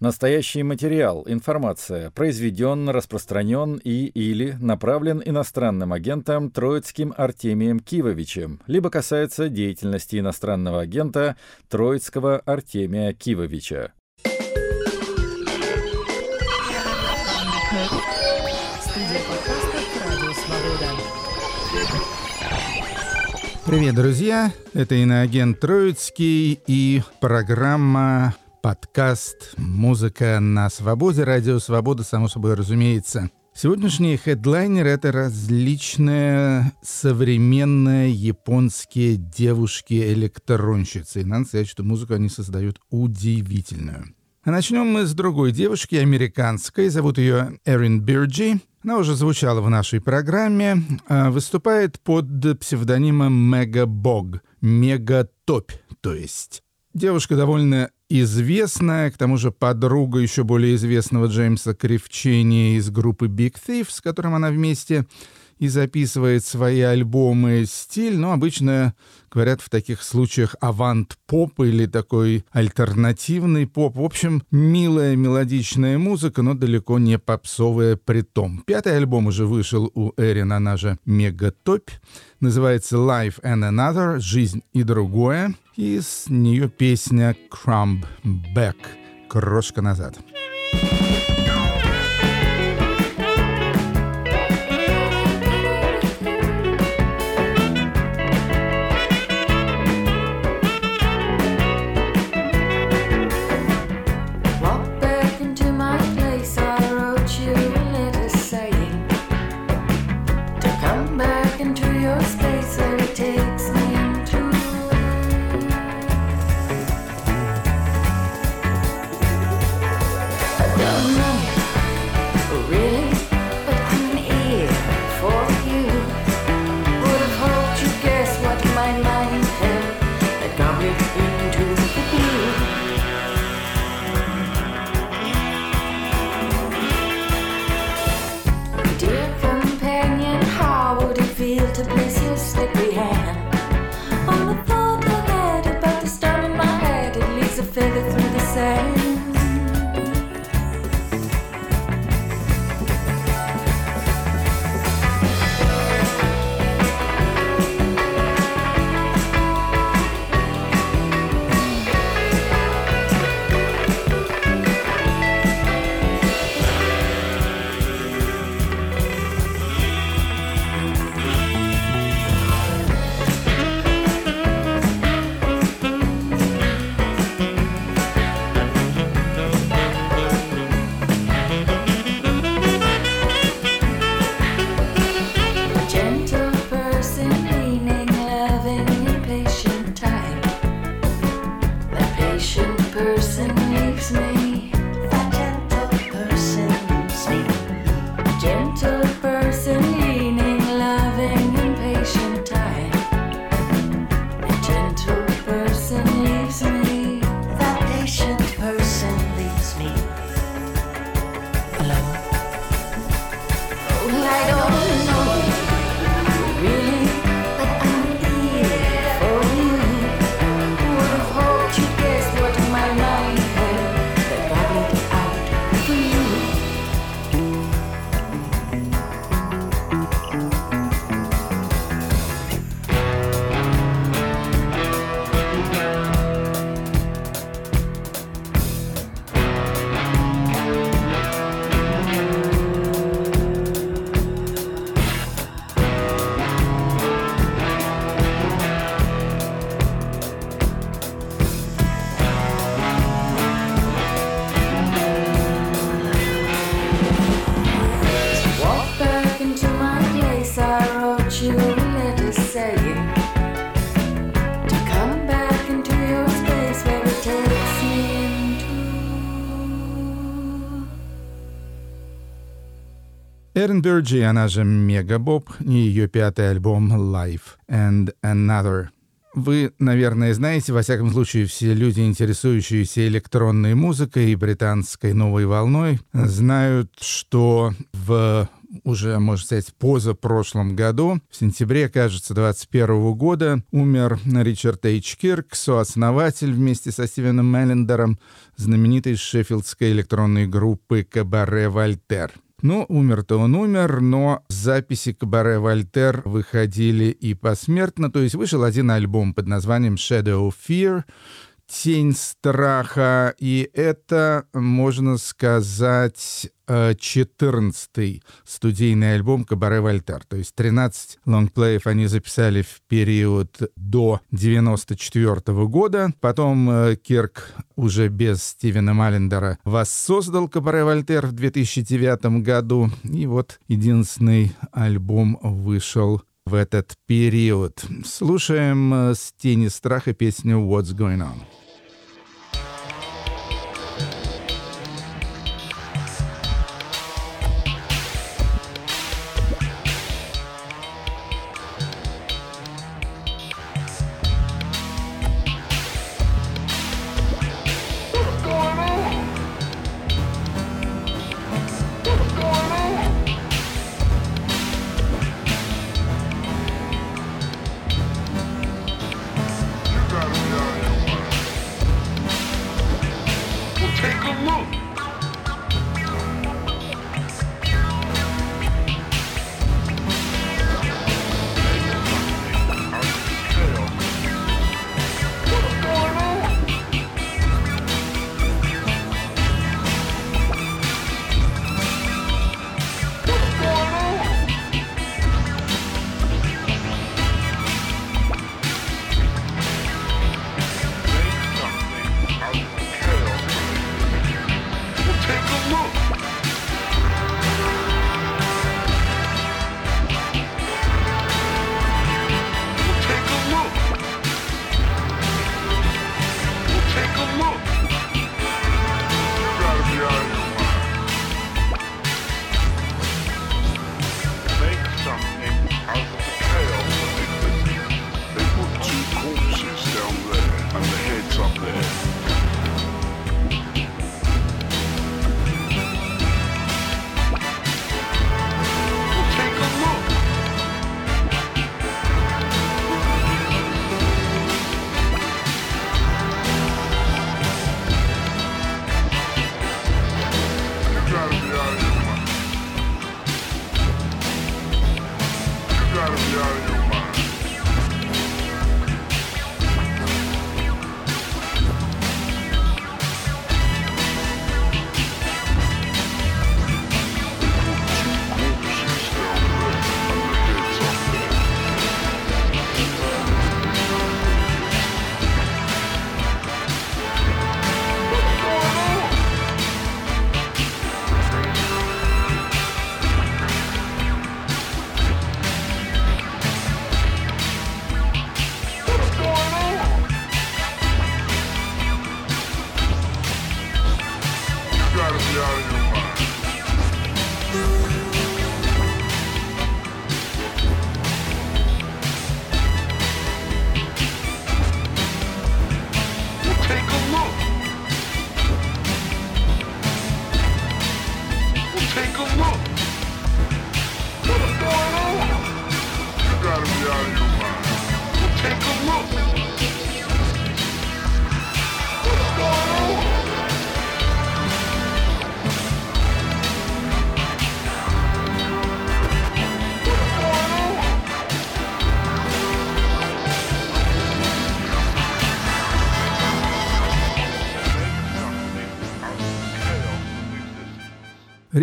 Настоящий материал, информация, произведен, распространен и или направлен иностранным агентом Троицким Артемием Кивовичем, либо касается деятельности иностранного агента Троицкого Артемия Кивовича. Привет, друзья! Это иноагент Троицкий и программа подкаст «Музыка на свободе», радио «Свобода», само собой разумеется. Сегодняшний хедлайнер — это различные современные японские девушки-электронщицы. И надо сказать, что музыку они создают удивительную. А начнем мы с другой девушки, американской. Зовут ее Эрин Бирджи. Она уже звучала в нашей программе. А, выступает под псевдонимом Мега Бог. Мега Топь, то есть. Девушка довольно известная, к тому же подруга еще более известного Джеймса Кривчения из группы Big Thief, с которым она вместе и записывает свои альбомы. Стиль, ну, обычно говорят в таких случаях авант-поп или такой альтернативный поп. В общем, милая мелодичная музыка, но далеко не попсовая при том. Пятый альбом уже вышел у Эрин, она же Мегатопь. Называется Life and Another, Жизнь и другое. И с нее песня Crumb Back, крошка назад. thank you Бирджи, она же Мега Боб, и ее пятый альбом Life and Another. Вы, наверное, знаете, во всяком случае, все люди, интересующиеся электронной музыкой и британской новой волной, знают, что в уже, можно сказать, позапрошлом году, в сентябре, кажется, 21 года, умер Ричард Эйч Кирк, сооснователь вместе со Стивеном Меллендером знаменитой шеффилдской электронной группы «Кабаре Вольтер». Ну, умер-то он умер, но записи Кабаре Вольтер выходили и посмертно. То есть вышел один альбом под названием Shadow of Fear, «Тень страха», и это, можно сказать, 14-й студийный альбом «Кабаре Вольтер». То есть 13 лонгплеев они записали в период до 94 -го года. Потом э, Кирк уже без Стивена Маллендера воссоздал «Кабаре Вольтер» в 2009 году. И вот единственный альбом вышел в этот период. Слушаем э, с «Тени страха» песню «What's Going On».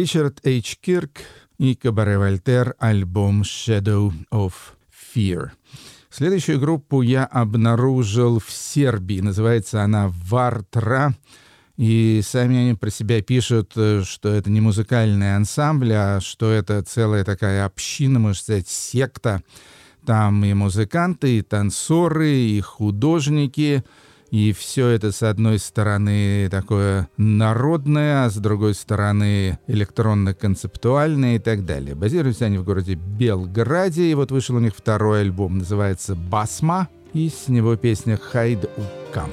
Ричард Эйч Кирк и Кабаре Вольтер, альбом Shadow of Fear. Следующую группу я обнаружил в Сербии. Называется она «Вартра». И сами они про себя пишут, что это не музыкальный ансамбль, а что это целая такая община, можно сказать, секта. Там и музыканты, и танцоры, и художники — и все это, с одной стороны, такое народное, а с другой стороны, электронно-концептуальное и так далее. Базируются они в городе Белграде, и вот вышел у них второй альбом, называется «Басма», и с него песня «Хайд Укам».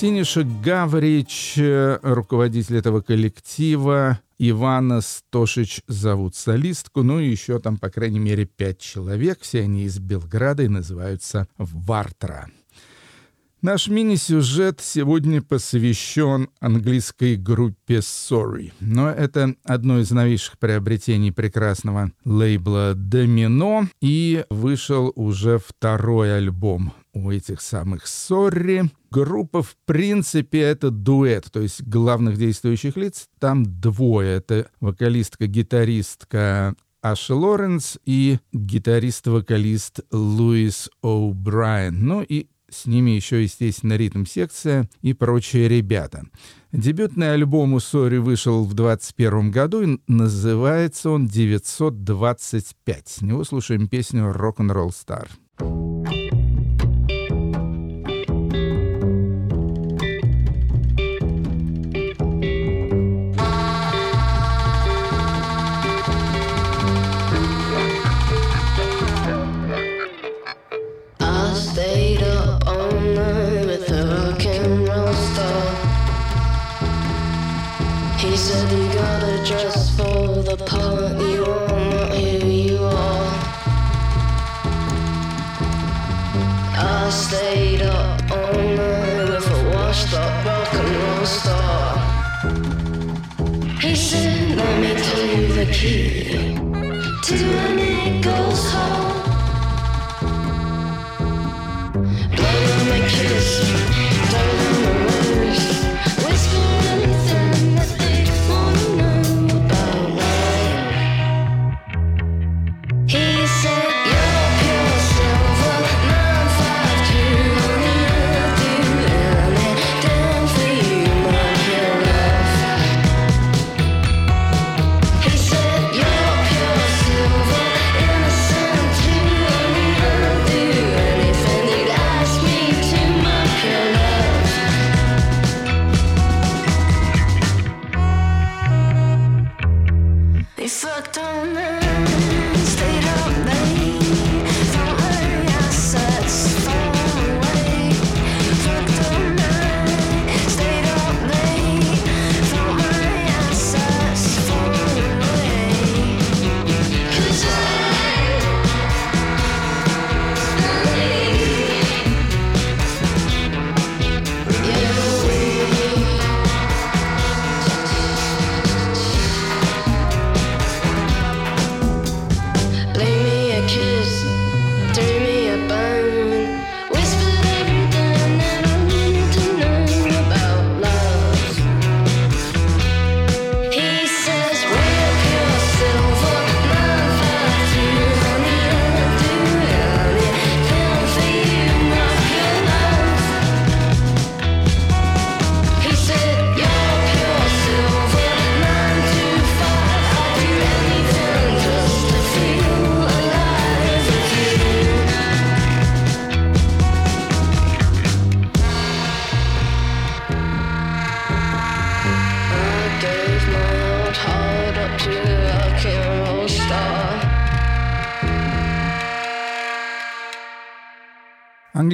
Синиша Гаврич, э, руководитель этого коллектива, Ивана Стошич зовут солистку, ну и еще там, по крайней мере, пять человек, все они из Белграда и называются «Вартра». Наш мини-сюжет сегодня посвящен английской группе Sorry. Но это одно из новейших приобретений прекрасного лейбла Domino. И вышел уже второй альбом у этих самых Sorry. Группа, в принципе, это дуэт, то есть главных действующих лиц там двое. Это вокалистка-гитаристка Аши Лоренс и гитарист-вокалист Луис О'Брайен. Ну и с ними еще, естественно, ритм-секция и прочие ребята. Дебютный альбом у Sorry вышел в 2021 году, и называется он «925». С него слушаем песню «Rock 'n' Roll Star».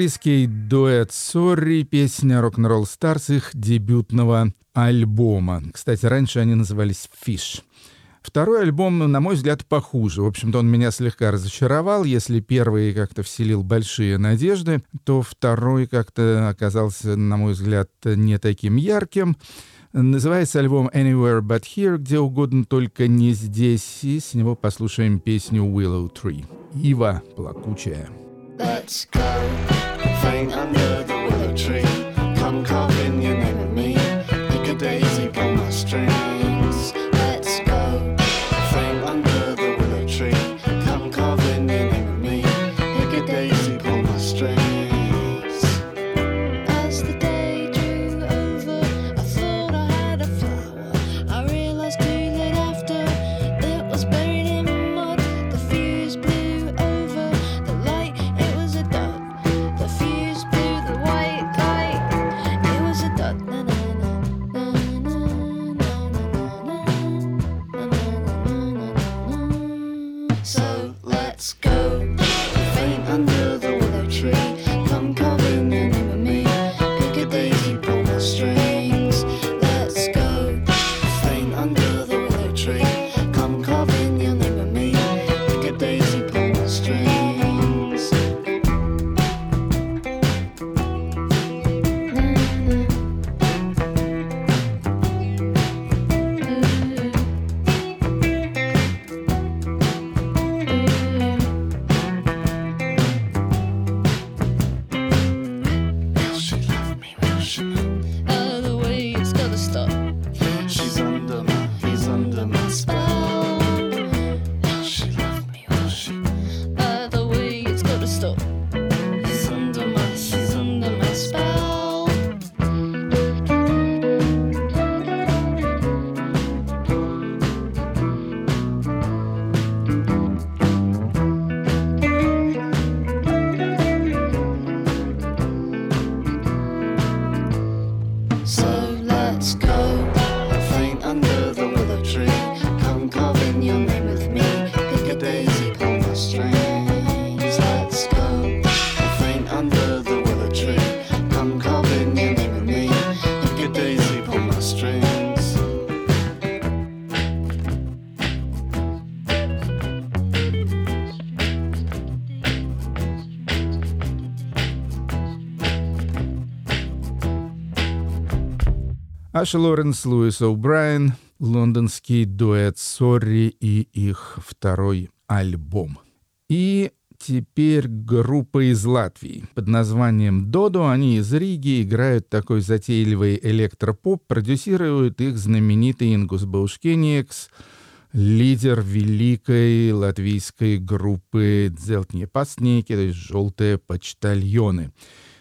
Английский дуэт Sorry, песня Rock'n'Roll Stars их дебютного альбома. Кстати, раньше они назывались Fish. Второй альбом, на мой взгляд, похуже. В общем-то, он меня слегка разочаровал. Если первый как-то вселил большие надежды, то второй как-то оказался, на мой взгляд, не таким ярким. Называется альбом Anywhere But Here, где угодно, только не здесь. И с него послушаем песню Willow Tree. Ива плакучая. Let's go, faint under the willow tree. Come carving your name Аша Лоренс, Луис О'Брайен, лондонский дуэт «Сорри» и их второй альбом. И теперь группа из Латвии под названием «Додо». Они из Риги играют такой затейливый электропоп. Продюсирует их знаменитый Ингус Баушкениекс, лидер великой латвийской группы «Дзелтние пастники», то есть «Желтые почтальоны».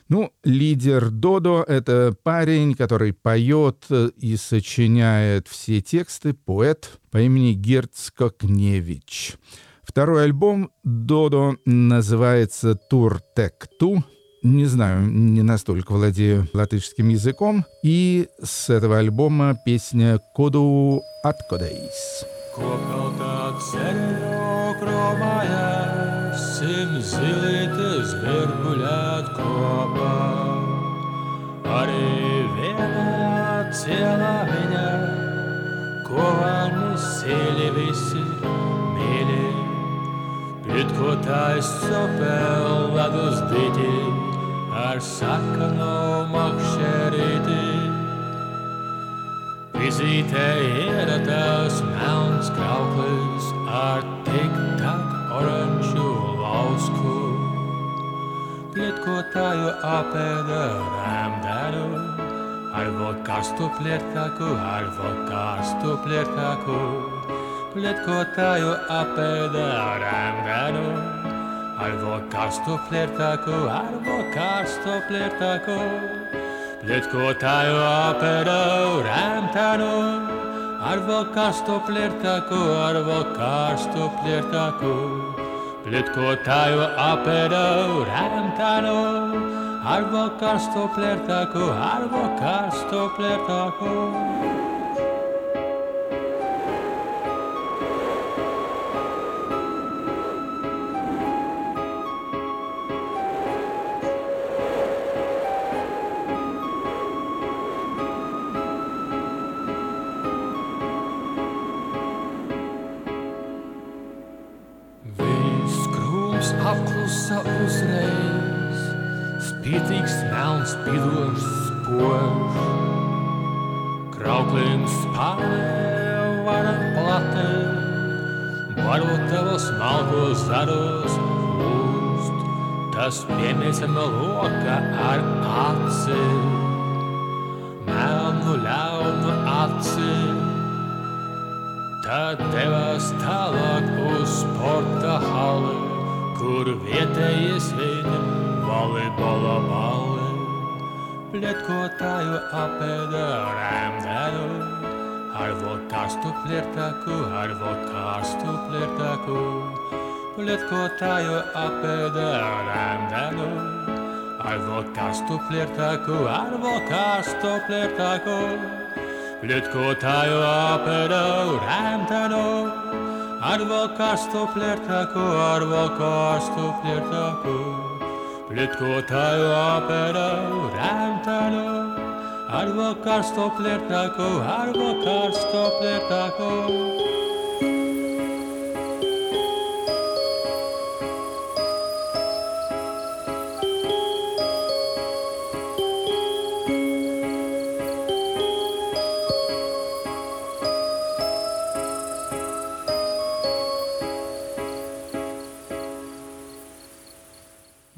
Ну, лидер Додо — это парень, который поет и сочиняет все тексты, поэт по имени Герц Кокневич. Второй альбом Додо называется «Тур Тек Ту». Не знаю, не настолько владею латышским языком. И с этого альбома песня «Коду Liksim zilītes virguļāt kopā. Arī vienā cielā viņa, ko vārni sīļi visi mīļi. Pritkotais sopēl ledus diķi ar sakanu makšerīti. Vizītē ieradās melns krauklis ar tik tak oranžu. tájú apedör rendelő, Harvo kastu pletkaku, harvo kastu pletkaku, pletko tájú apedör rendelő, Harvo kastu pletkaku, harvo kastu pletkaku, pletko tájú apedör rendelő, Harvo kastu pletkaku, harvo kastu pletkaku, Lytkotajo apedau rämtano, to stoplertako, arvokar stoplertako. Krauklīns pārējo vara platē, varbūt tavos malkos zaros lūst, tas piemēsama loka ar aci, melnu ļaunu aci. Tad devās tālāk uz sporta hali kur vietējie svin volejbola balli. Pljetkotajo, a pedaram dadu Harvotastu plertaku, harvotastu plertaku Pljetkotajo, a pedaram dadu Harvotastu plertaku, harvotastu plertaku Pljetkotajo, a pedaram dadu Harvotastu plertaku, harvotastu plertaku Lytkotaju operau, räntälu, arvokar stoplertako, arvokar stoplertako.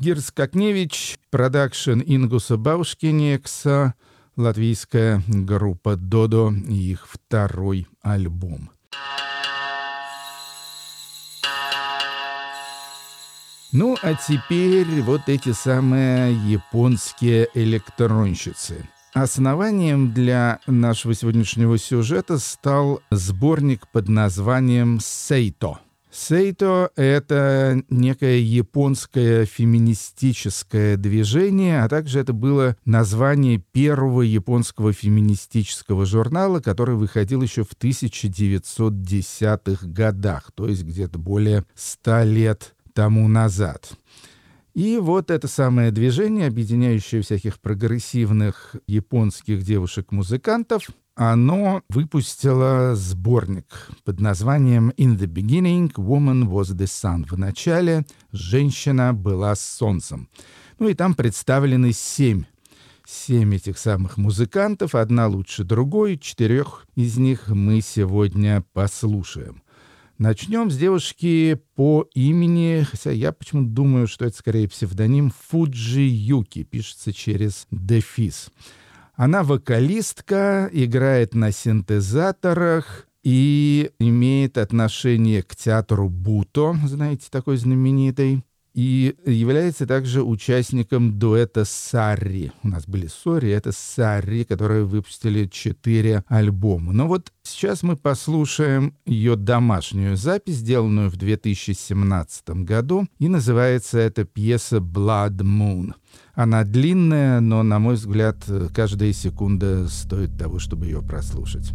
Гирс Кокневич, продакшн Ингуса Баушкинекса, латвийская группа «Додо» и их второй альбом. Ну, а теперь вот эти самые японские электронщицы. Основанием для нашего сегодняшнего сюжета стал сборник под названием «Сейто». Сейто — это некое японское феминистическое движение, а также это было название первого японского феминистического журнала, который выходил еще в 1910-х годах, то есть где-то более ста лет тому назад. И вот это самое движение, объединяющее всяких прогрессивных японских девушек-музыкантов, оно выпустило сборник под названием «In the beginning, woman was the sun». В начале женщина была солнцем. Ну и там представлены семь семь этих самых музыкантов, одна лучше другой, четырех из них мы сегодня послушаем. Начнем с девушки по имени, хотя я почему-то думаю, что это скорее псевдоним Фуджи Юки, пишется через дефис. Она вокалистка, играет на синтезаторах и имеет отношение к театру Буто, знаете, такой знаменитый и является также участником дуэта Сарри. У нас были Сори, это Сарри, которые выпустили четыре альбома. Но вот сейчас мы послушаем ее домашнюю запись, сделанную в 2017 году, и называется эта пьеса «Blood Moon». Она длинная, но, на мой взгляд, каждая секунда стоит того, чтобы ее прослушать.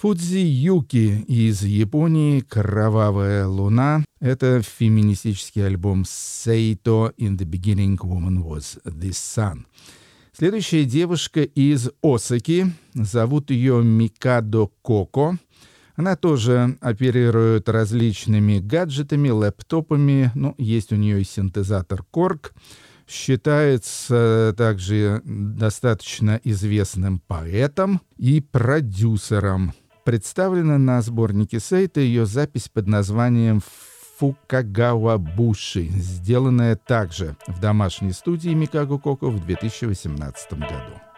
Фудзи Юки из Японии «Кровавая луна» — это феминистический альбом «Seito in the beginning woman was the sun». Следующая девушка из Осаки, зовут ее Микадо Коко. Она тоже оперирует различными гаджетами, лэптопами, ну, есть у нее и синтезатор Korg — считается также достаточно известным поэтом и продюсером. Представлена на сборнике Сейта ее запись под названием Фукагава Буши, сделанная также в домашней студии Микаго Коко в 2018 году.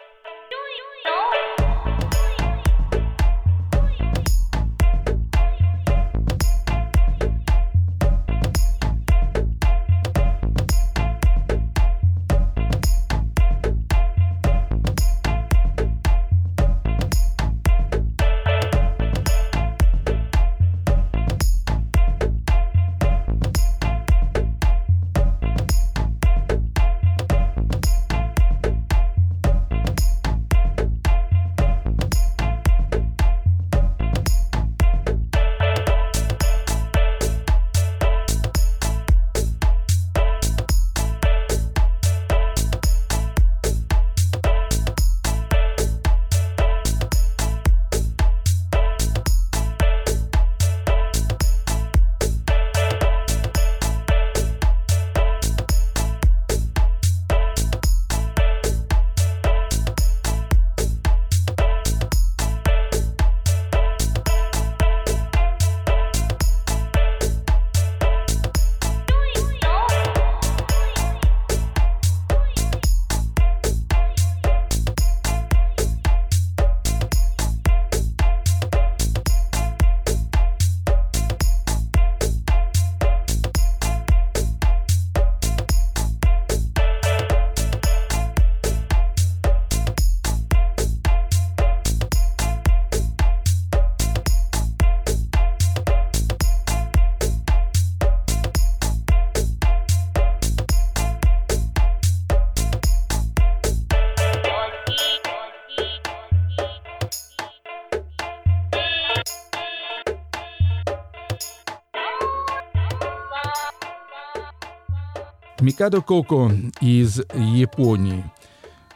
Микадо Коко из Японии.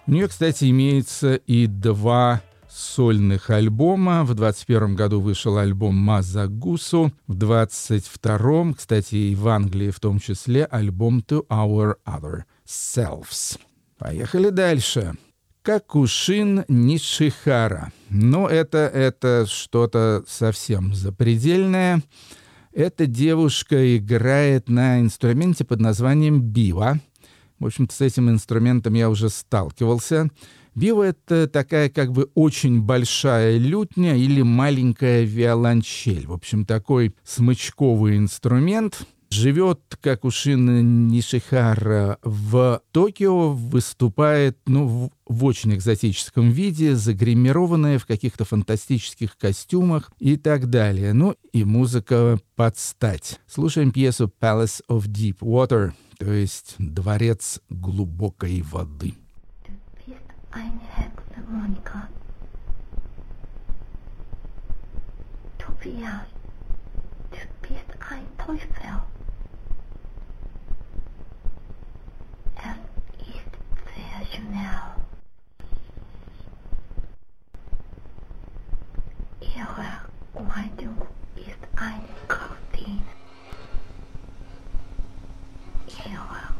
У нее, кстати, имеется и два сольных альбома. В 21 году вышел альбом «Мазагусу». В 22 кстати, и в Англии в том числе, альбом «To Our Other Selves». Поехали дальше. Какушин Нишихара. Ну, это, это что-то совсем запредельное. Эта девушка играет на инструменте под названием бива. В общем-то, с этим инструментом я уже сталкивался. Бива — это такая как бы очень большая лютня или маленькая виолончель. В общем, такой смычковый инструмент — живет, как у Шина Нишихара, в Токио, выступает ну, в, в очень экзотическом виде, загримированная в каких-то фантастических костюмах и так далее. Ну и музыка под стать. Слушаем пьесу «Palace of Deep Water», то есть «Дворец глубокой воды». Du bist ein Teufel. you now. 夜晚关注 ist ein Koffein。夜晚。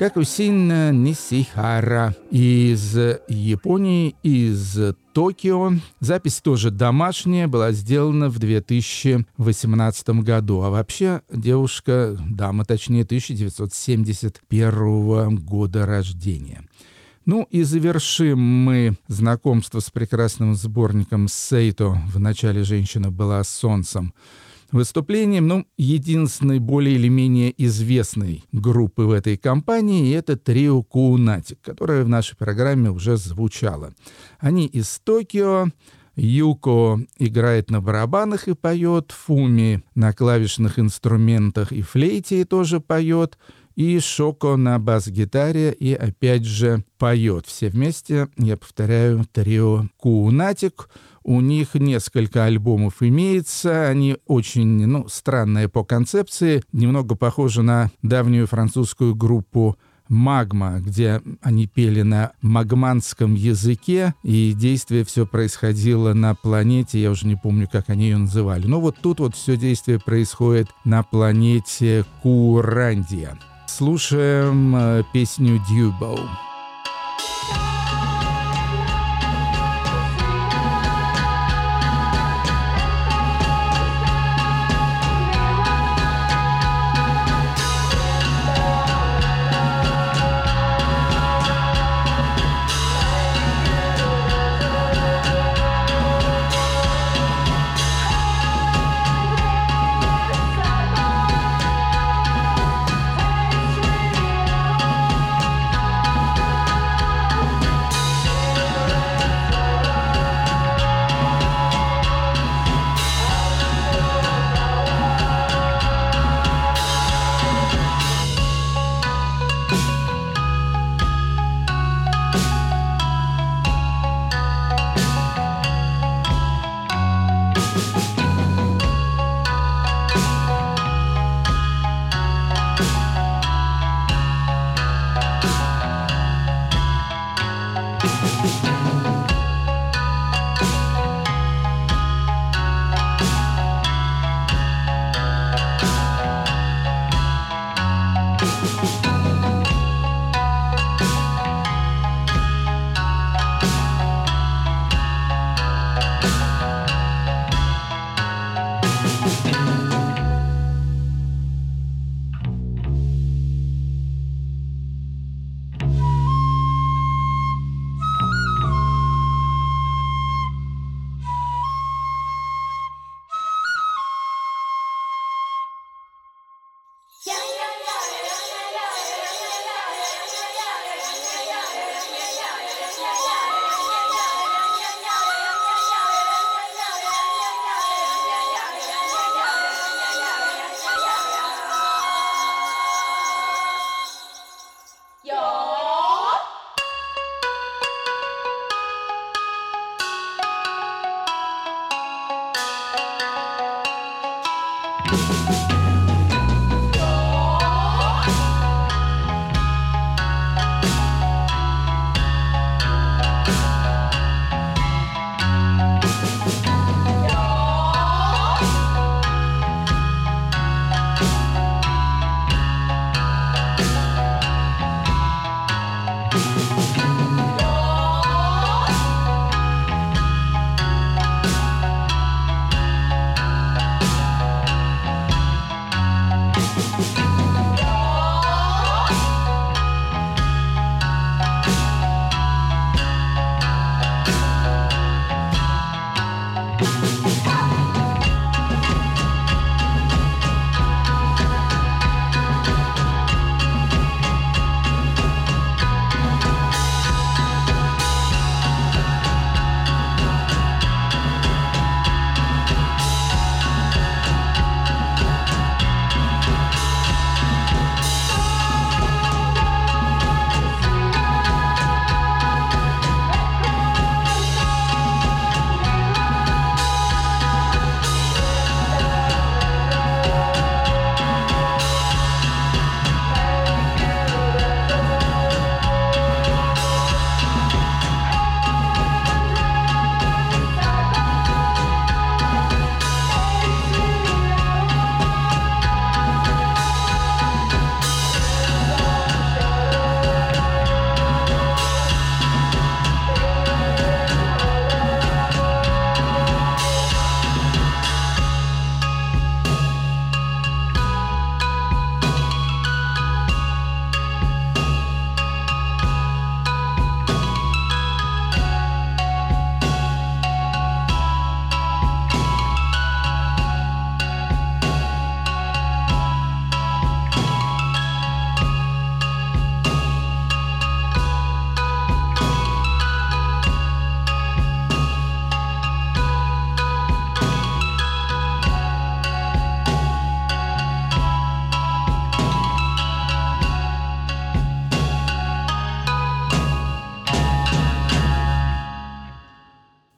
Какусин Нисихара из Японии, из Токио. Запись тоже домашняя, была сделана в 2018 году. А вообще девушка, дама точнее, 1971 года рождения. Ну и завершим мы знакомство с прекрасным сборником Сейто «В начале женщина была солнцем» выступлением, ну, единственной более или менее известной группы в этой компании, это трио Куунатик, которое в нашей программе уже звучало. Они из Токио, Юко играет на барабанах и поет, Фуми на клавишных инструментах и флейте тоже поет, и Шоко на бас-гитаре и опять же поет. Все вместе, я повторяю, трио Куунатик — у них несколько альбомов имеется, они очень, ну, странные по концепции, немного похожи на давнюю французскую группу «Магма», где они пели на магманском языке, и действие все происходило на планете, я уже не помню, как они ее называли. Но вот тут вот все действие происходит на планете Курандия. Слушаем э, песню «Дьюбоу».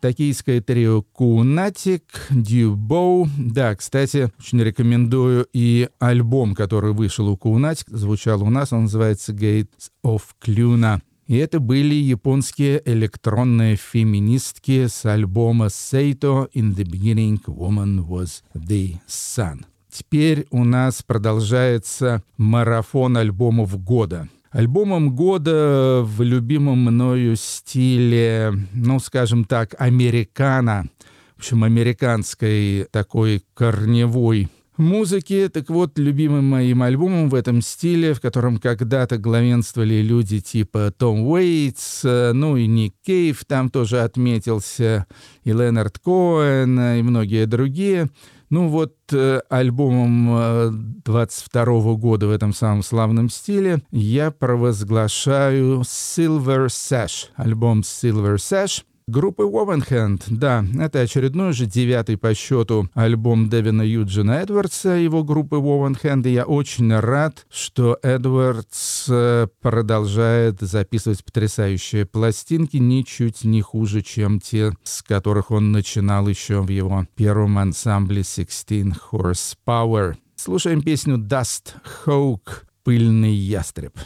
Токийское трио Kuunatic, Dewbow. Да, кстати, очень рекомендую и альбом, который вышел у Kuunatic, звучал у нас, он называется Gates of Klüna. И это были японские электронные феминистки с альбома Seito «In the beginning woman was the sun». Теперь у нас продолжается марафон альбомов года. Альбомом года в любимом мною стиле, ну, скажем так, американо, в общем, американской такой корневой музыки. Так вот, любимым моим альбомом в этом стиле, в котором когда-то главенствовали люди типа Том Уэйтс, ну и Ник Кейв там тоже отметился, и Ленард Коэн, и многие другие — ну вот э, альбомом 22 -го года в этом самом славном стиле я провозглашаю Silver Sash, альбом Silver Sash — Группы Wovenhand, да, это очередной же девятый по счету альбом Дэвина Юджина Эдвардса, его группы Wovenhand, и я очень рад, что Эдвардс э, продолжает записывать потрясающие пластинки, ничуть не хуже, чем те, с которых он начинал еще в его первом ансамбле 16 Horsepower. Слушаем песню Dust Hawk «Пыльный ястреб».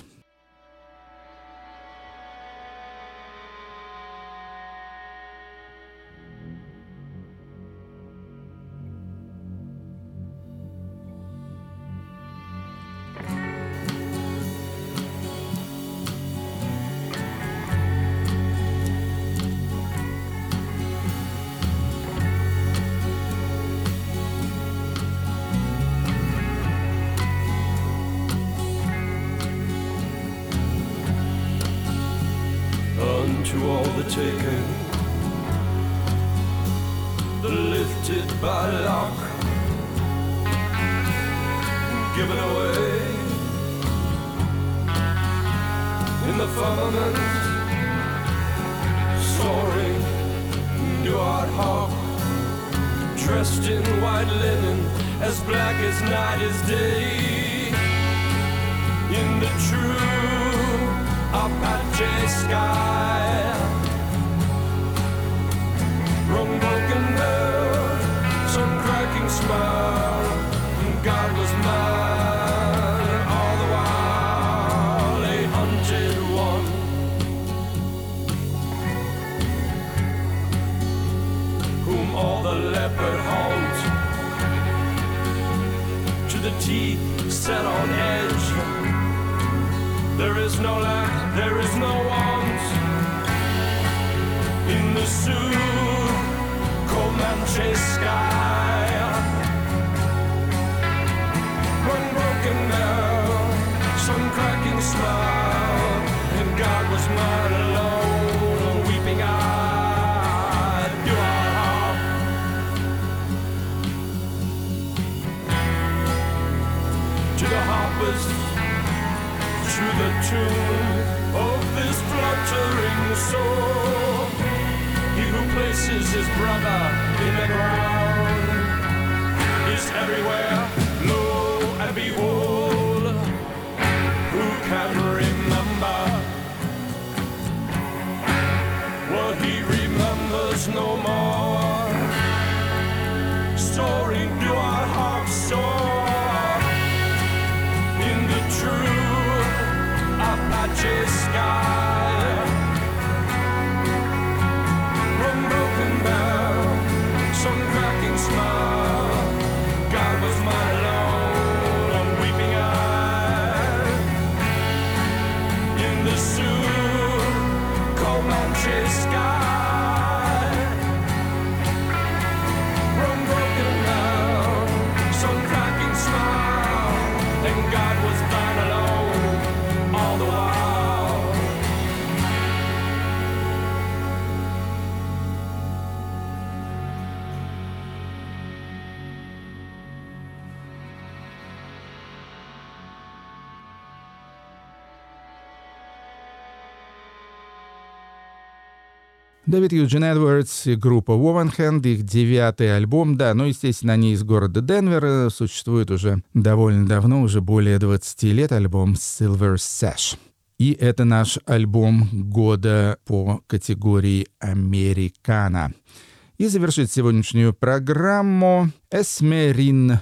taken, the lifted by lock, given away in the firmament, soaring new art hawk, dressed in white linen, as black as night is day. Дэвид Юджин Эдвардс и группа Wovenhand, их девятый альбом, да, ну, естественно, они из города Денвер, существует уже довольно давно, уже более 20 лет, альбом Silver Sash. И это наш альбом года по категории «Американо». И завершить сегодняшнюю программу «Эсмерин».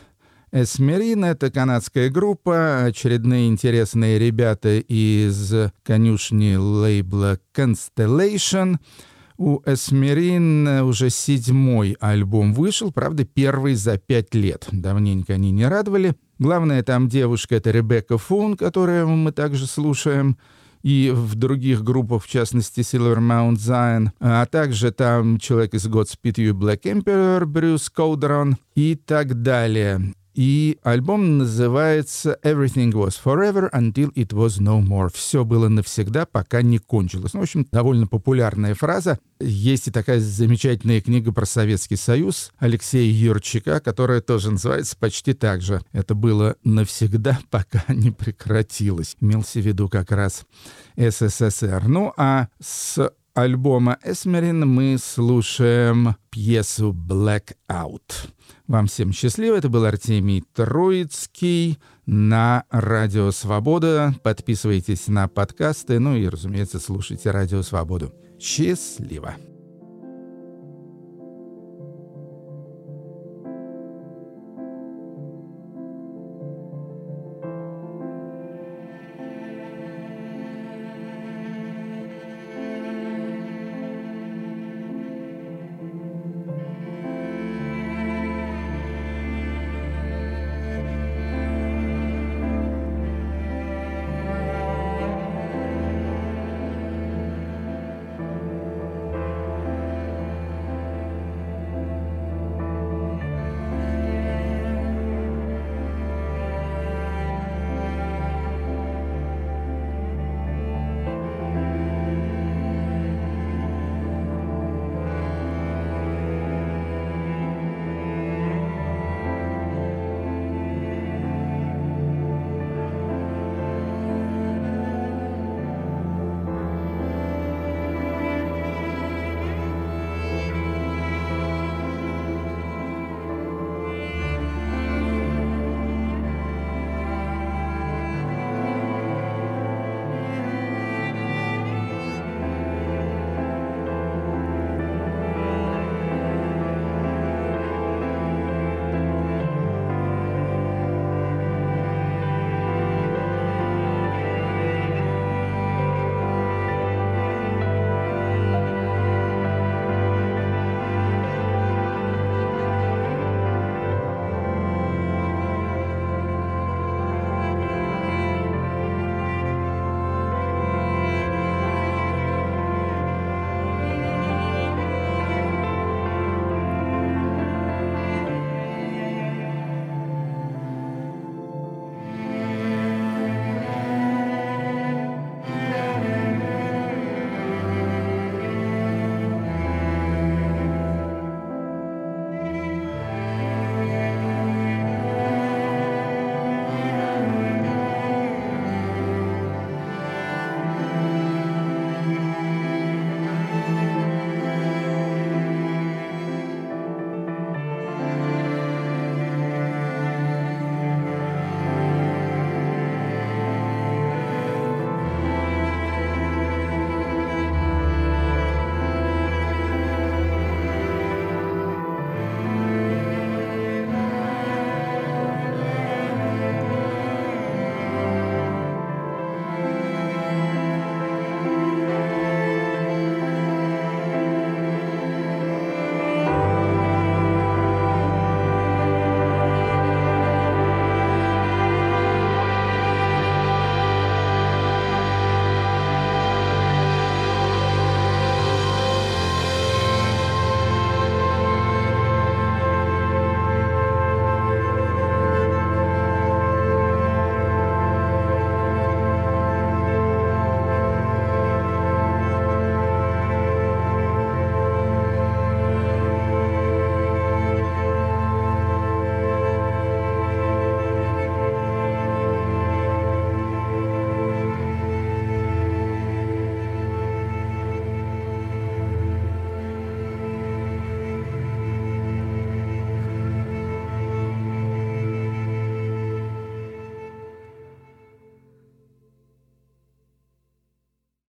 «Эсмерин» — это канадская группа, очередные интересные ребята из конюшни лейбла «Constellation». У Эсмерин уже седьмой альбом вышел, правда, первый за пять лет. Давненько они не радовали. Главная там девушка — это Ребекка Фун, которую мы также слушаем и в других группах, в частности Silver Mount Zion, а также там человек из Godspeed You Black Emperor, Брюс Коудерон и так далее. И альбом называется «Everything was forever until it was no more». Все было навсегда, пока не кончилось. Ну, в общем, довольно популярная фраза. Есть и такая замечательная книга про Советский Союз Алексея Юрчика, которая тоже называется почти так же. Это было навсегда, пока не прекратилось. Имелся в виду как раз СССР. Ну, а с альбома «Эсмерин» мы слушаем пьесу «Blackout». Вам всем счастливо. Это был Артемий Троицкий на Радио Свобода. Подписывайтесь на подкасты, ну и, разумеется, слушайте Радио Свободу. Счастливо!